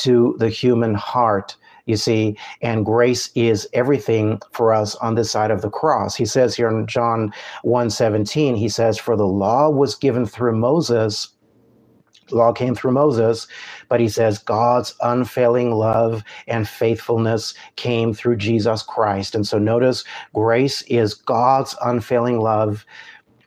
to the human heart you see and grace is everything for us on this side of the cross he says here in john 1:17 he says for the law was given through moses law came through Moses, but he says God's unfailing love and faithfulness came through Jesus Christ. And so notice grace is God's unfailing love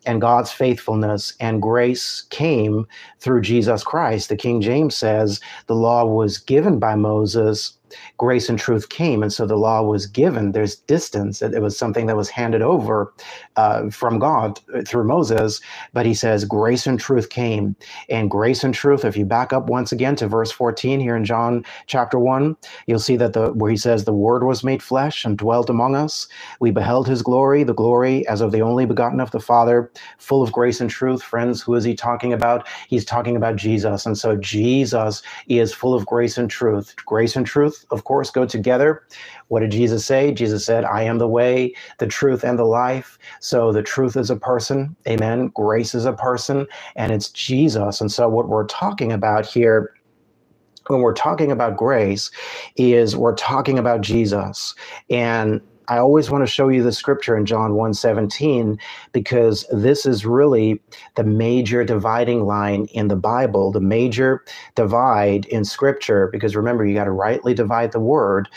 and God's faithfulness and grace came through Jesus Christ. The King James says the law was given by Moses, grace and truth came. And so the law was given. There's distance. It was something that was handed over uh, from God through Moses. But he says grace and truth came. And grace and truth, if you back up once again to verse 14 here in John chapter 1, you'll see that the where he says the word was made flesh and dwelt among us. We beheld his glory, the glory as of the only begotten of the Father, full of grace and truth. Friends, who is he talking about? He's talking about Jesus. And so Jesus is full of grace and truth. Grace and truth of course, go together. What did Jesus say? Jesus said, I am the way, the truth, and the life. So the truth is a person. Amen. Grace is a person, and it's Jesus. And so what we're talking about here when we're talking about grace is we're talking about Jesus. And I always want to show you the scripture in John 1:17 because this is really the major dividing line in the Bible, the major divide in scripture because remember you got to rightly divide the word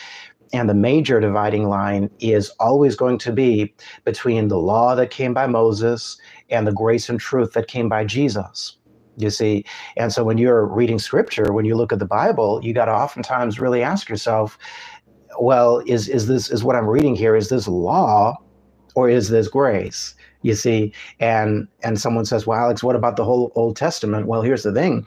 and the major dividing line is always going to be between the law that came by Moses and the grace and truth that came by Jesus. You see, and so when you're reading scripture, when you look at the Bible, you got to oftentimes really ask yourself, well, is is this is what I'm reading here? Is this law or is this grace? You see, and and someone says, well, Alex, what about the whole Old Testament? Well, here's the thing.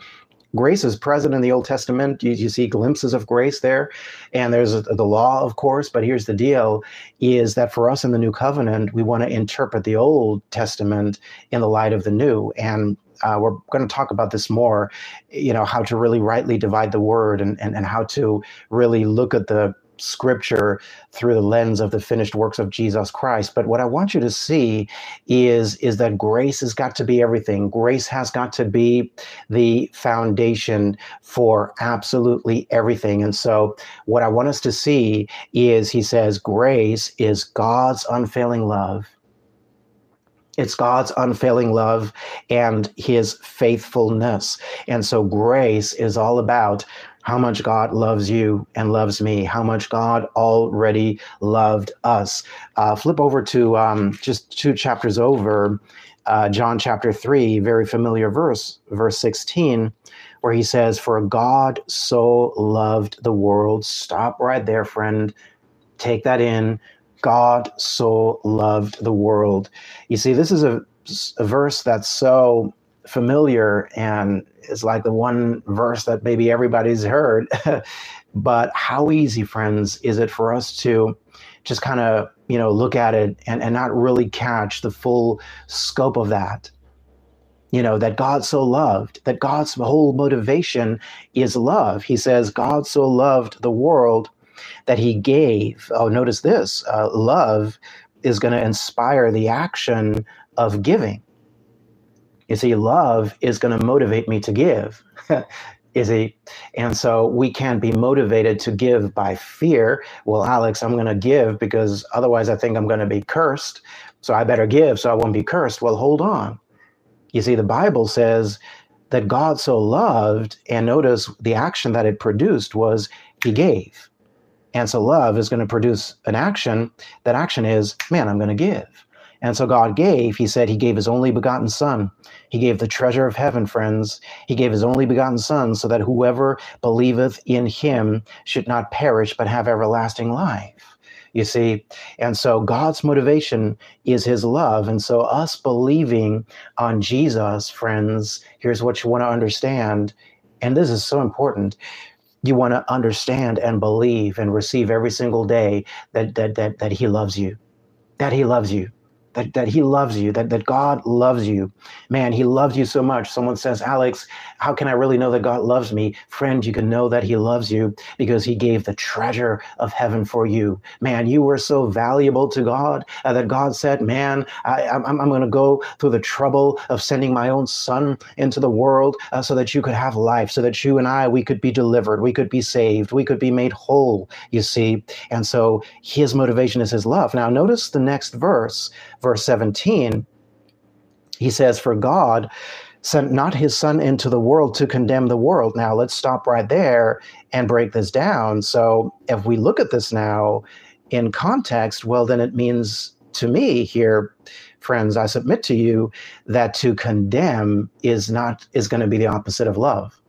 Grace is present in the Old Testament. You, you see glimpses of grace there, and there's a, the law, of course. But here's the deal: is that for us in the New Covenant, we want to interpret the Old Testament in the light of the New, and uh, we're going to talk about this more. You know how to really rightly divide the word, and and, and how to really look at the scripture through the lens of the finished works of Jesus Christ. But what I want you to see is, is that grace has got to be everything. Grace has got to be the foundation for absolutely everything. And so what I want us to see is he says, grace is God's unfailing love. It's God's unfailing love and his faithfulness. And so grace is all about how much God loves you and loves me, how much God already loved us. Uh, flip over to um, just two chapters over, uh, John chapter 3, very familiar verse, verse 16, where he says, For God so loved the world. Stop right there, friend. Take that in. God so loved the world. You see, this is a, a verse that's so familiar and is like the one verse that maybe everybody's heard. but how easy, friends, is it for us to just kind of, you know, look at it and, and not really catch the full scope of that? You know, that God so loved, that God's whole motivation is love. He says, God so loved the world that he gave. Oh, notice this uh, love is going to inspire the action of giving. You see, love is going to motivate me to give. is he? And so we can't be motivated to give by fear. Well, Alex, I'm going to give because otherwise I think I'm going to be cursed. So I better give so I won't be cursed. Well, hold on. You see, the Bible says that God so loved, and notice the action that it produced was he gave. And so love is going to produce an action. That action is, man, I'm going to give. And so God gave, he said, he gave his only begotten son. He gave the treasure of heaven, friends. He gave his only begotten son so that whoever believeth in him should not perish, but have everlasting life. You see, and so God's motivation is his love. And so, us believing on Jesus, friends, here's what you want to understand. And this is so important you want to understand and believe and receive every single day that that that that he loves you that he loves you that, that he loves you, that, that God loves you. Man, he loves you so much. Someone says, Alex, how can I really know that God loves me? Friend, you can know that he loves you because he gave the treasure of heaven for you. Man, you were so valuable to God uh, that God said, man, I, am I'm, I'm going to go through the trouble of sending my own son into the world uh, so that you could have life, so that you and I, we could be delivered, we could be saved, we could be made whole, you see. And so his motivation is his love. Now, notice the next verse, verse 17, he says, For God sent not his son into the world to condemn the world. Now, let's stop right there and break this down. So, if we look at this now in context, well, then it means to me here, friends, I submit to you that to condemn is not is going to be the opposite of love.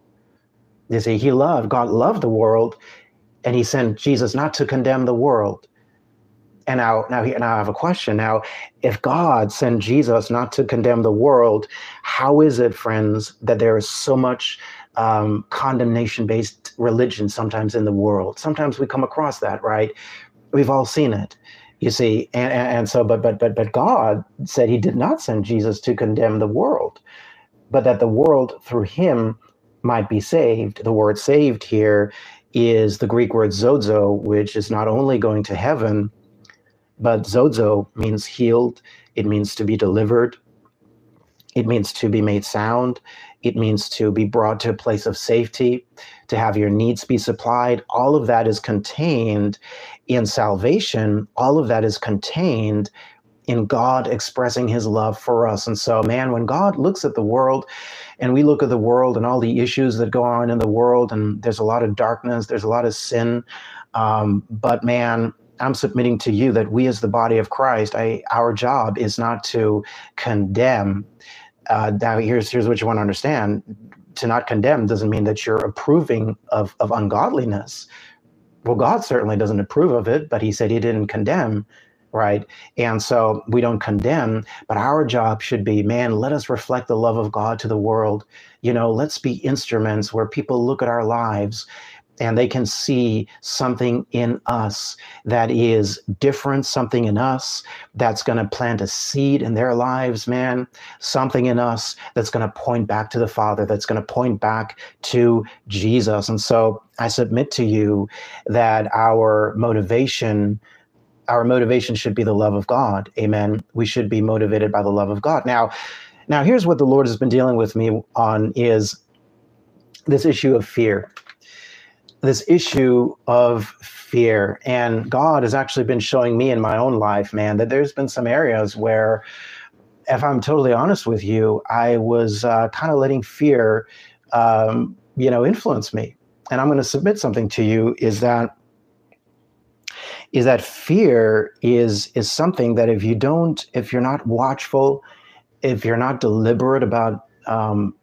You see, he loved, God loved the world, and he sent Jesus not to condemn the world, and now, now, now I have a question. Now, if God sent Jesus not to condemn the world, how is it, friends, that there is so much um, condemnation-based religion sometimes in the world? Sometimes we come across that, right? We've all seen it, you see. And, and so, but but but but God said He did not send Jesus to condemn the world, but that the world through Him might be saved. The word "saved" here is the Greek word "sozo," which is not only going to heaven but sozo means healed, it means to be delivered, it means to be made sound, it means to be brought to a place of safety, to have your needs be supplied. All of that is contained in salvation, all of that is contained in God expressing his love for us. And so, man, when God looks at the world and we look at the world and all the issues that go on in the world, and there's a lot of darkness, there's a lot of sin. Um, but man, I'm submitting to you that we, as the body of Christ, I, our job is not to condemn. Uh, now, here's here's what you want to understand: to not condemn doesn't mean that you're approving of of ungodliness. Well, God certainly doesn't approve of it, but He said He didn't condemn, right? And so we don't condemn, but our job should be, man, let us reflect the love of God to the world. You know, let's be instruments where people look at our lives and they can see something in us that is different, something in us that's going to plant a seed in their lives, man, something in us that's going to point back to the Father, that's going to point back to Jesus. And so I submit to you that our motivation our motivation should be the love of God. Amen. We should be motivated by the love of God. Now, now here's what the Lord has been dealing with me on is this issue of fear this issue of fear. And God has actually been showing me in my own life, man, that there's been some areas where, if I'm totally honest with you, I was uh, kind of letting fear, um, you know, influence me. And I'm going to submit something to you is that is that fear is is something that if you don't if you're not watchful if you're not deliberate about um,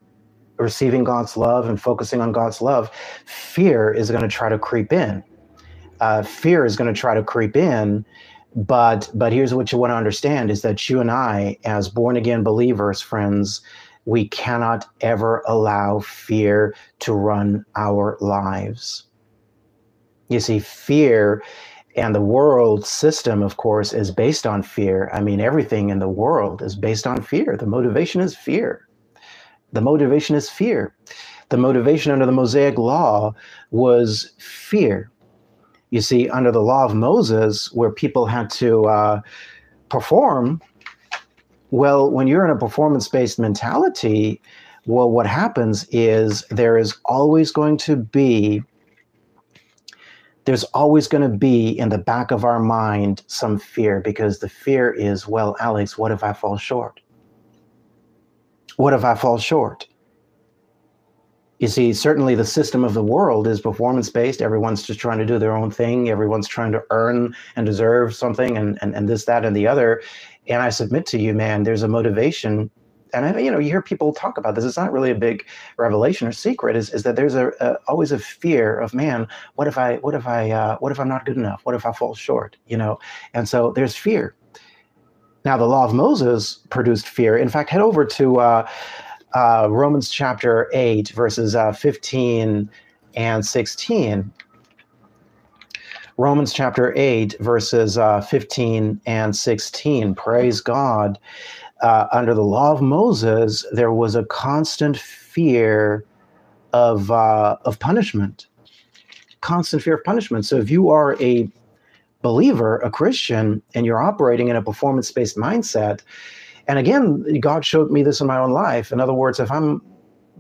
receiving God's love and focusing on God's love, fear is going to try to creep in. Uh, fear is going to try to creep in. But but here's what you want to understand is that you and I, as born again believers, friends, we cannot ever allow fear to run our lives. You see, fear and the world system, of course, is based on fear. I mean, everything in the world is based on fear. The motivation is fear. The motivation is fear. The motivation under the Mosaic law was fear. You see, under the law of Moses, where people had to uh, perform, well, when you're in a performance based mentality, well, what happens is there is always going to be there's always going to be in the back of our mind some fear because the fear is, well, Alex, what if I fall short? What if I fall short? You see, certainly the system of the world is performance based. Everyone's just trying to do their own thing. Everyone's trying to earn and deserve something and, and, and this, that, and the other. And I submit to you, man, there's a motivation. And I, you know, you hear people talk about this. It's not really a big revelation or secret. Is, is that there's a, a always a fear of man. What if I? What if I? Uh, what if I'm not good enough? What if I fall short? You know. And so there's fear. Now, the law of Moses produced fear. In fact, head over to uh, uh, Romans chapter 8, verses uh, 15 and 16. Romans chapter 8, verses uh, 15 and 16. Praise God. Uh, under the law of Moses, there was a constant fear of, uh, of punishment. Constant fear of punishment. So if you are a believer, a Christian, and you're operating in a performance based mindset, and again, God showed me this in my own life. In other words, if I'm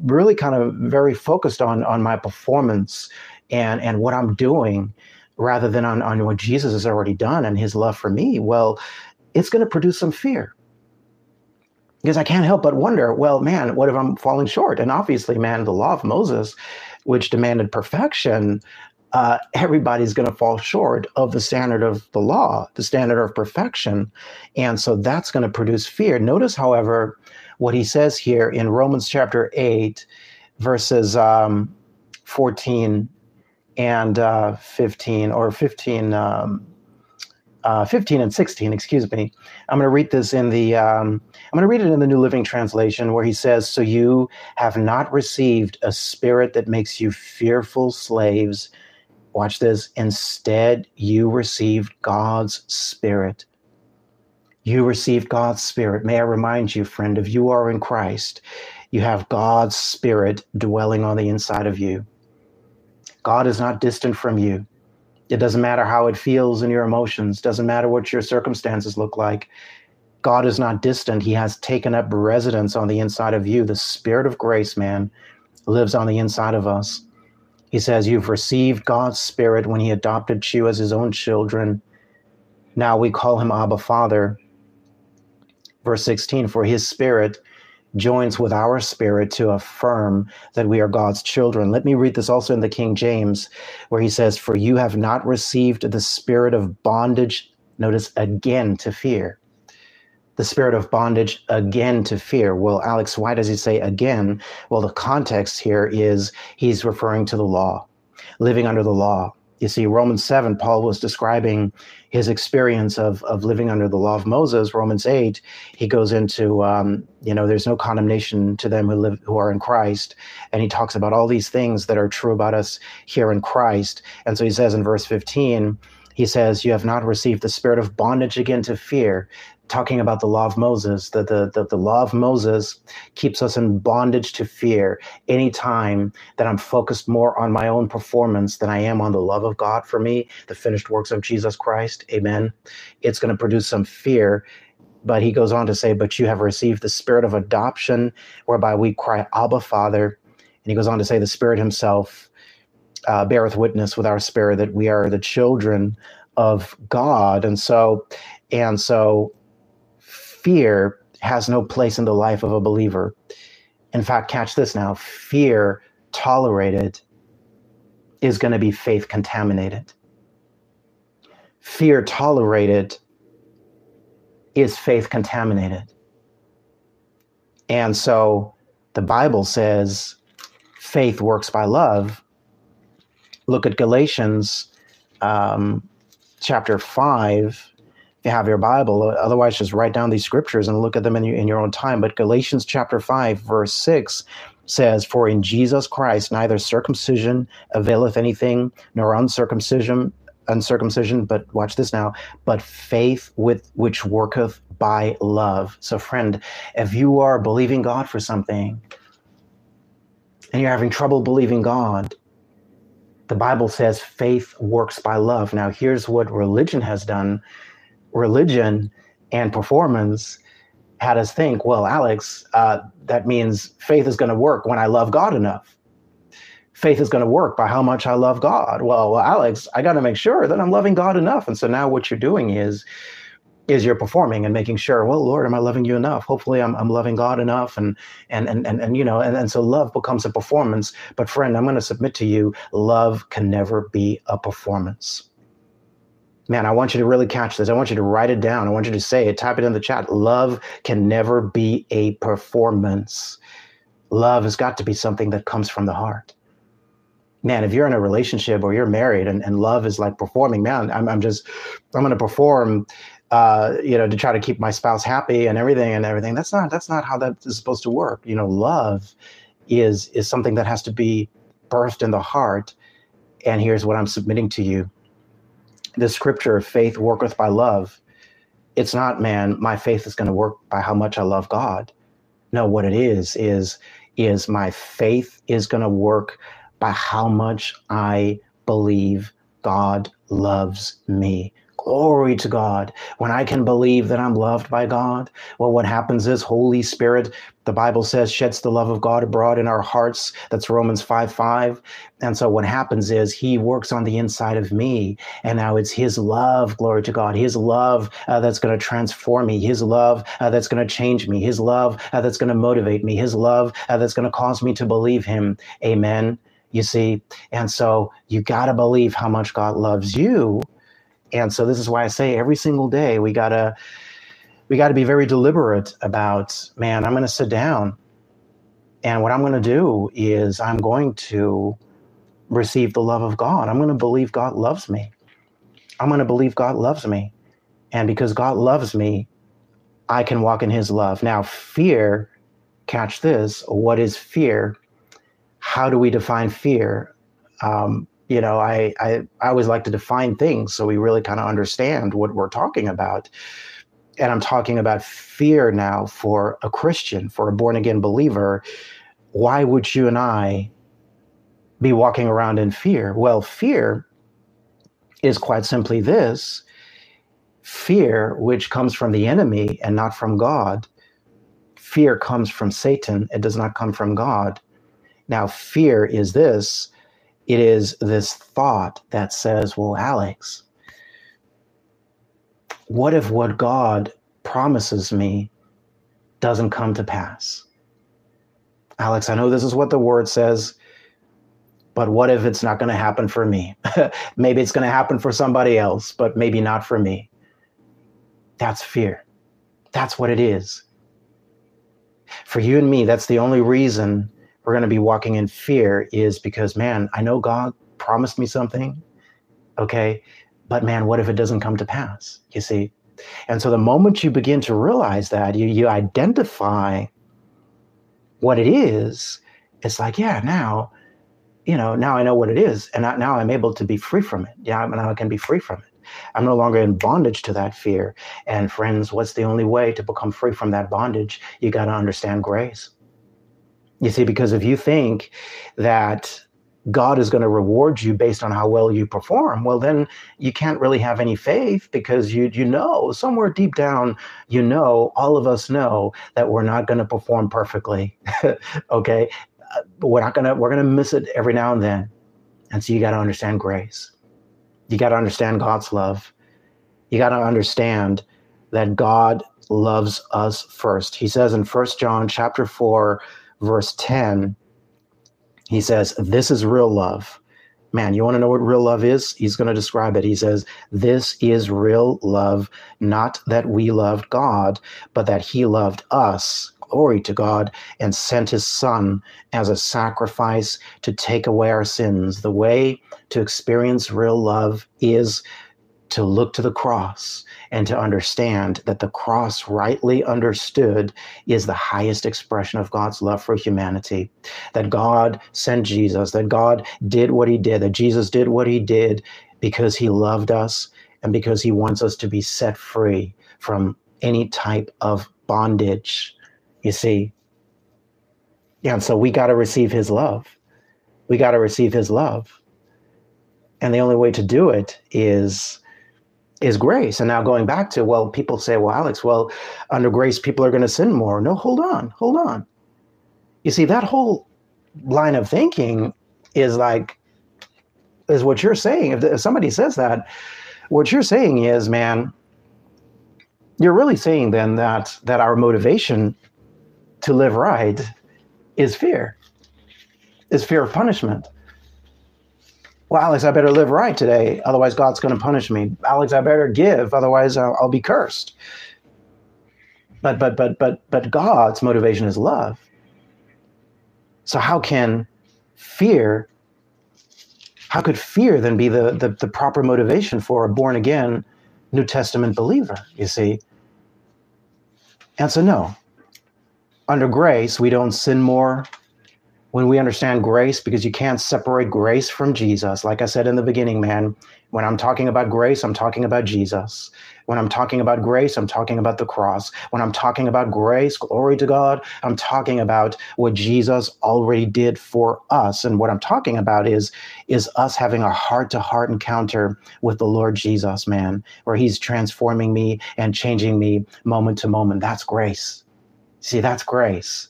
really kind of very focused on on my performance and and what I'm doing rather than on, on what Jesus has already done and his love for me, well, it's going to produce some fear. Because I can't help but wonder, well, man, what if I'm falling short? And obviously, man, the law of Moses, which demanded perfection, uh, everybody's going to fall short of the standard of the law, the standard of perfection. And so that's going to produce fear. Notice, however, what he says here in Romans chapter 8, verses um, 14 and uh, 15, or 15, um, uh, 15 and 16, excuse me. I'm going to read this in the, um, I'm going to read it in the New Living Translation where he says, So you have not received a spirit that makes you fearful slaves Watch this. Instead, you received God's Spirit. You received God's Spirit. May I remind you, friend, if you are in Christ, you have God's Spirit dwelling on the inside of you. God is not distant from you. It doesn't matter how it feels in your emotions, doesn't matter what your circumstances look like. God is not distant. He has taken up residence on the inside of you. The Spirit of grace, man, lives on the inside of us. He says, You've received God's Spirit when He adopted you as His own children. Now we call Him Abba Father. Verse 16, for His Spirit joins with our spirit to affirm that we are God's children. Let me read this also in the King James, where he says, For you have not received the spirit of bondage, notice again, to fear the spirit of bondage again to fear. Well, Alex, why does he say again? Well, the context here is he's referring to the law, living under the law. You see, Romans 7, Paul was describing his experience of, of living under the law of Moses. Romans 8, he goes into, um, you know, there's no condemnation to them who live, who are in Christ. And he talks about all these things that are true about us here in Christ. And so he says in verse 15, he says, You have not received the spirit of bondage again to fear, talking about the law of Moses, that the, the, the law of Moses keeps us in bondage to fear anytime that I'm focused more on my own performance than I am on the love of God for me, the finished works of Jesus Christ. Amen. It's going to produce some fear. But he goes on to say, But you have received the spirit of adoption, whereby we cry, Abba, Father. And he goes on to say, The Spirit Himself uh, beareth witness with our spirit that we are the children of God. And so, and so fear has no place in the life of a believer. In fact, catch this now fear tolerated is going to be faith contaminated. Fear tolerated is faith contaminated. And so the Bible says faith works by love. Look at Galatians um, chapter 5 you have your Bible. Otherwise, just write down these scriptures and look at them in your, in your own time. But Galatians chapter 5, verse 6 says, For in Jesus Christ neither circumcision availeth anything, nor uncircumcision, uncircumcision, but watch this now, but faith with which worketh by love. So, friend, if you are believing God for something and you're having trouble believing God, the Bible says faith works by love. Now, here's what religion has done religion and performance had us think, well, Alex, uh, that means faith is going to work when I love God enough. Faith is going to work by how much I love God. Well, well Alex, I got to make sure that I'm loving God enough. And so now what you're doing is is you're performing and making sure, well, Lord, am I loving you enough? Hopefully I'm, I'm loving God enough. And, and, and, and, and you know, and, and so love becomes a performance. But friend, I'm going to submit to you, love can never be a performance man, I want you to really catch this. I want you to write it down. I want you to say it, type it in the chat. Love can never be a performance. Love has got to be something that comes from the heart. Man, if you're in a relationship or you're married and, and love is like performing, man, I'm, I'm just, I'm going to perform, uh, you know, to try to keep my spouse happy and everything and everything. That's not, that's not how that is supposed to work. You know, love is, is something that has to be birthed in the heart. And here's what I'm submitting to you the scripture, of faith worketh by love. It's not, man, my faith is going to work by how much I love God. No, what it is, is, is my faith is going to work by how much I believe God loves me. Glory to God. When I can believe that I'm loved by God, well, what happens is Holy Spirit, the Bible says, sheds the love of God abroad in our hearts. That's Romans 5 5. And so what happens is He works on the inside of me. And now it's His love, glory to God, His love uh, that's going to transform me, His love uh, that's going to change me, His love uh, that's going to motivate me, His love uh, that's going to cause me to believe Him. Amen. You see? And so you got to believe how much God loves you and so this is why I say every single day we gotta we got to be very deliberate about man i'm to sit down. And what i'm to do is i'm going to receive the love of god. I'm to believe god loves me. I'm to believe god loves me. And because god loves me i can walk in his love. Now fear catch this what is fear? How do we define fear? Um, you know, I, I, I always like to define things so we really kind of understand what we're talking about. And I'm talking about fear now for a Christian, for a born again believer. Why would you and I be walking around in fear? Well, fear is quite simply this fear, which comes from the enemy and not from God. Fear comes from Satan, it does not come from God. Now, fear is this it is this thought that says, well, Alex, what if what God promises me doesn't come to pass? Alex, I know this is what the word says, but what if it's not going to happen for me? maybe it's going to happen for somebody else, but maybe not for me. That's fear. That's what it is. For you and me, that's the only reason we're going to be walking in fear is because, man, I know God promised me something. Okay. But man, what if it doesn't come to pass? You see? And so the moment you begin to realize that, you, you identify what it is, it's like, yeah, now, you know, now I know what it is. And now I'm able to be free from it. Yeah, now I can be free from it. I'm no longer in bondage to that fear. And friends, what's the only way to become free from that bondage? You got to understand grace. You see, because if you think that God is going to reward you based on how well you perform, well, then you can't really have any faith because you you know somewhere deep down you know all of us know that we're not going to perform perfectly. okay, uh, we're not gonna we're gonna miss it every now and then, and so you got to understand grace. You got to understand God's love. You got to understand that God loves us first. He says in First John chapter four verse 10, he says, This is real love. Man, you want to know what real love is? He's going to describe it. He says, This is real love, not that we loved God, but that He loved us. Glory to God, and sent His Son as a sacrifice to take away our sins. The way to experience real love is to look to the cross and to understand that the cross, rightly understood, is the highest expression of God's love for humanity. That God sent Jesus, that God did what he did, that Jesus did what he did because he loved us and because he wants us to be set free from any type of bondage. You see? Yeah, and so we got to receive his love. We got to receive his love. And the only way to do it is is grace. And now going back to, well, people say, well, Alex, well, under grace, people are going to sin more. No, hold on, hold on. You see, that whole line of thinking is like, is what you're saying. If, if somebody says that, what you're saying is, man, you're really saying then that that our motivation to live right is fear, is fear of punishment well, Alex, I better live right today. Otherwise, God's going to punish me. Alex, I better give. Otherwise, I'll, I'll be cursed. But, but, but, but, but God's motivation is love. So how can fear, how could fear then be the, the, the proper motivation for a born again New Testament believer, you see? And so, no. Under grace, we don't sin more, when we understand grace, because you can't separate grace from Jesus. Like I said in the beginning, man, when I'm talking about grace, I'm talking about Jesus. When I'm talking about grace, I'm talking about the cross. When I'm talking about grace, glory to God, I'm talking about what Jesus already did for us. And what I'm talking about is, is us having a heart to heart encounter with the Lord Jesus, man, where he's transforming me and changing me moment to moment. That's grace. See, that's grace.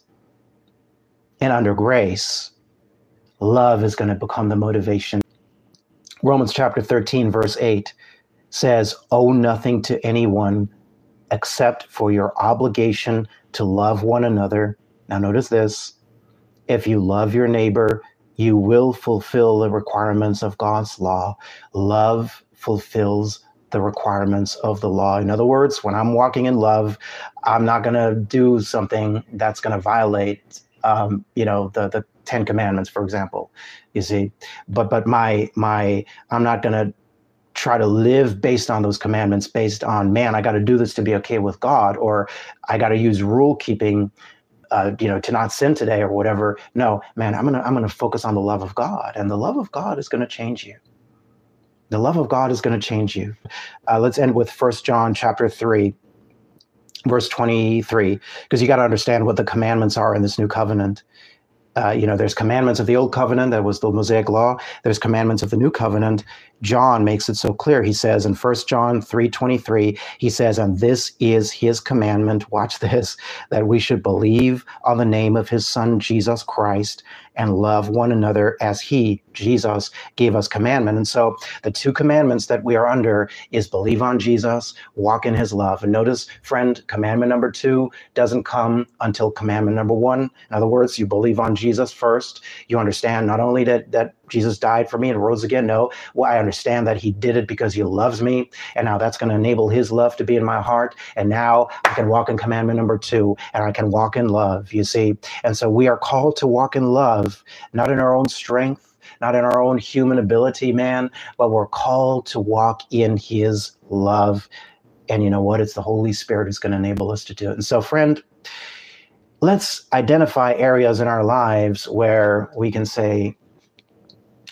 And under grace, love is going to become the motivation. Romans chapter 13, verse 8 says, Owe nothing to anyone except for your obligation to love one another. Now, notice this if you love your neighbor, you will fulfill the requirements of God's law. Love fulfills the requirements of the law. In other words, when I'm walking in love, I'm not going to do something that's going to violate, um, you know, the the Ten Commandments, for example. You see, but but my my I'm not to try to live based on those commandments based on man i got to do this to be okay with god or i got to use rule keeping uh, you know to not sin today or whatever. No man i'm gonna i'm gonna focus on the love of god and the love of god is gonna change you. The love of god is gonna change you. Uh, let's end with first john chapter 3 verse 23 because you got to understand what the commandments are in this new covenant uh, you know, there's commandments of the old covenant, that was the Mosaic law. There's commandments of the new covenant. John makes it so clear. He says in 1 John 3:23, he says, "And this is his commandment, watch this, that we should believe on the name of his son Jesus Christ and love one another as he, Jesus, gave us commandment." And so the two commandments that we are under is believe on Jesus, walk in his love. And notice, friend, commandment number 2 doesn't come until commandment number 1. In other words, you believe on Jesus first. You understand not only that that Jesus died for me and rose again. No, well, I understand that he did it because he loves me. And now that's going to enable his love to be in my heart. And now I can walk in commandment number two and I can walk in love, you see. And so we are called to walk in love, not in our own strength, not in our own human ability, man, but we're called to walk in his love. And you know what? It's the Holy Spirit who's going to enable us to do it. And so, friend, let's identify areas in our lives where we can say,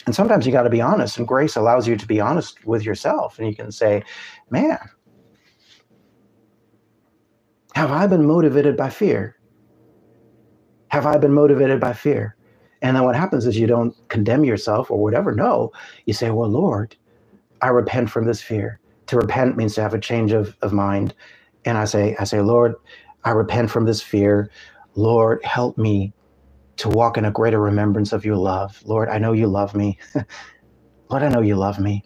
and sometimes you got to be honest, and grace allows you to be honest with yourself. And you can say, man, have I been motivated by fear? Have I been motivated by fear? And then what happens is you don't condemn yourself or whatever. No, you say, well, Lord, I repent from this fear. To repent means to have a change of, of mind. And I say, I say, Lord, I repent from this fear. Lord, help me to walk in a greater remembrance of your love. Lord, I know you love me. Lord, I know you love me.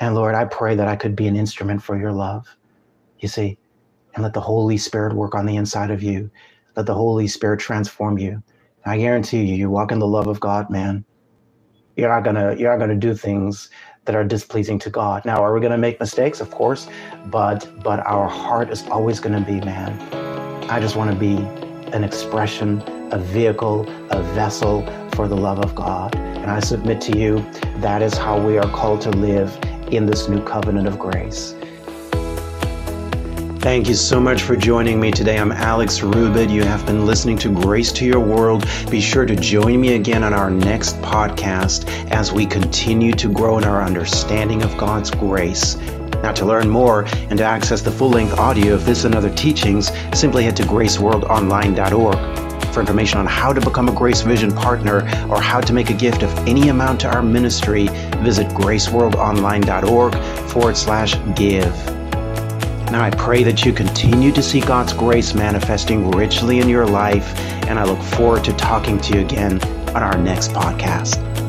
And Lord, I pray that I could be an instrument for your love. You see, and let the Holy Spirit work on the inside of you. Let the Holy Spirit transform you. I guarantee you, you walk in the love of God, man. You're not gonna you're not gonna do things that are displeasing to God. Now, are we gonna make mistakes? Of course, but but our heart is always gonna be, man. I just want to be an expression a vehicle, a vessel for the love of God. And I submit to you that is how we are called to live in this new covenant of grace. Thank you so much for joining me today. I'm Alex Rubit. You have been listening to Grace to Your World. Be sure to join me again on our next podcast as we continue to grow in our understanding of God's grace. Now, to learn more and to access the full length audio of this and other teachings, simply head to graceworldonline.org. For information on how to become a Grace Vision partner or how to make a gift of any amount to our ministry, visit graceworldonline.org forward slash give. Now, I pray that you continue to see God's grace manifesting richly in your life, and I look forward to talking to you again on our next podcast.